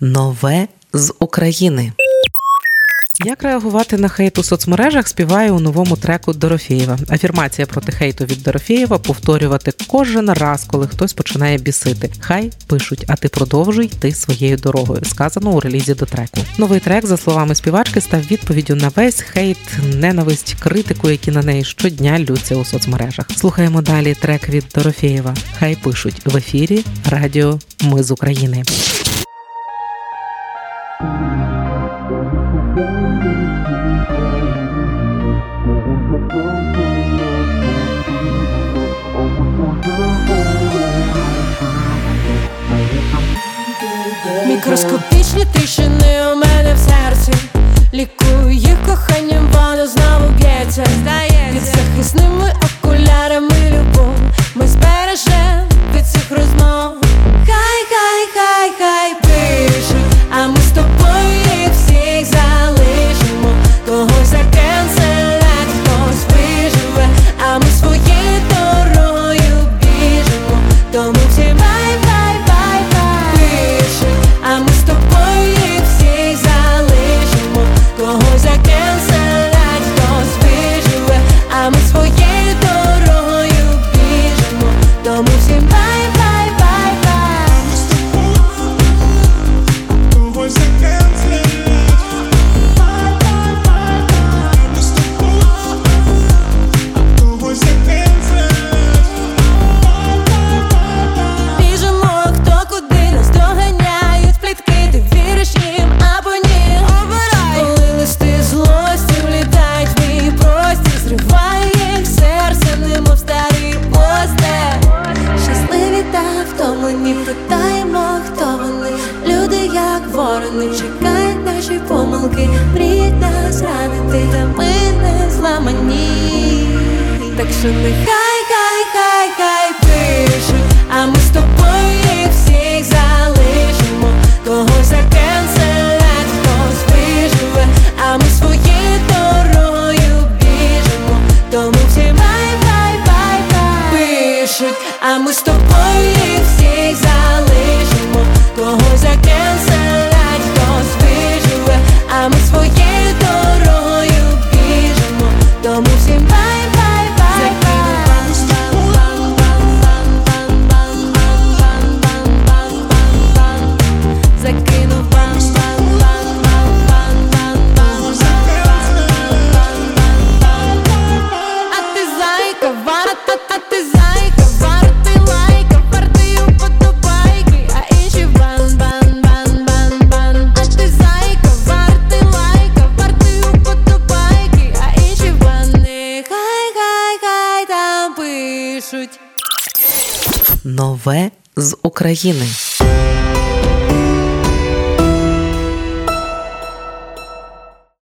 Нове з України. Як реагувати на хейт у соцмережах співає у новому треку Дорофєєва. Афірмація проти хейту від Дорофєєва повторювати кожен раз, коли хтось починає бісити. Хай пишуть, а ти продовжуй йти своєю дорогою. Сказано у релізі до треку. Новий трек, за словами співачки, став відповіддю на весь хейт, ненависть, критику, які на неї щодня лються у соцмережах. Слухаємо далі трек від Дорофєєва. Хай пишуть в ефірі Радіо Ми з України. Мікроскопічні тріщини у мене в серці. Лікую їх коханням, Що нехай, хай, хай, хай пишуть, а ми з тобою їх всіх залишимо. Когось закенселять, хтось виживе, а ми своєю дорогою біжимо. Тому всім bye, bye, bye, хай пишуть, а ми з тобою їх всіх залишимо пишуть. Нове з України.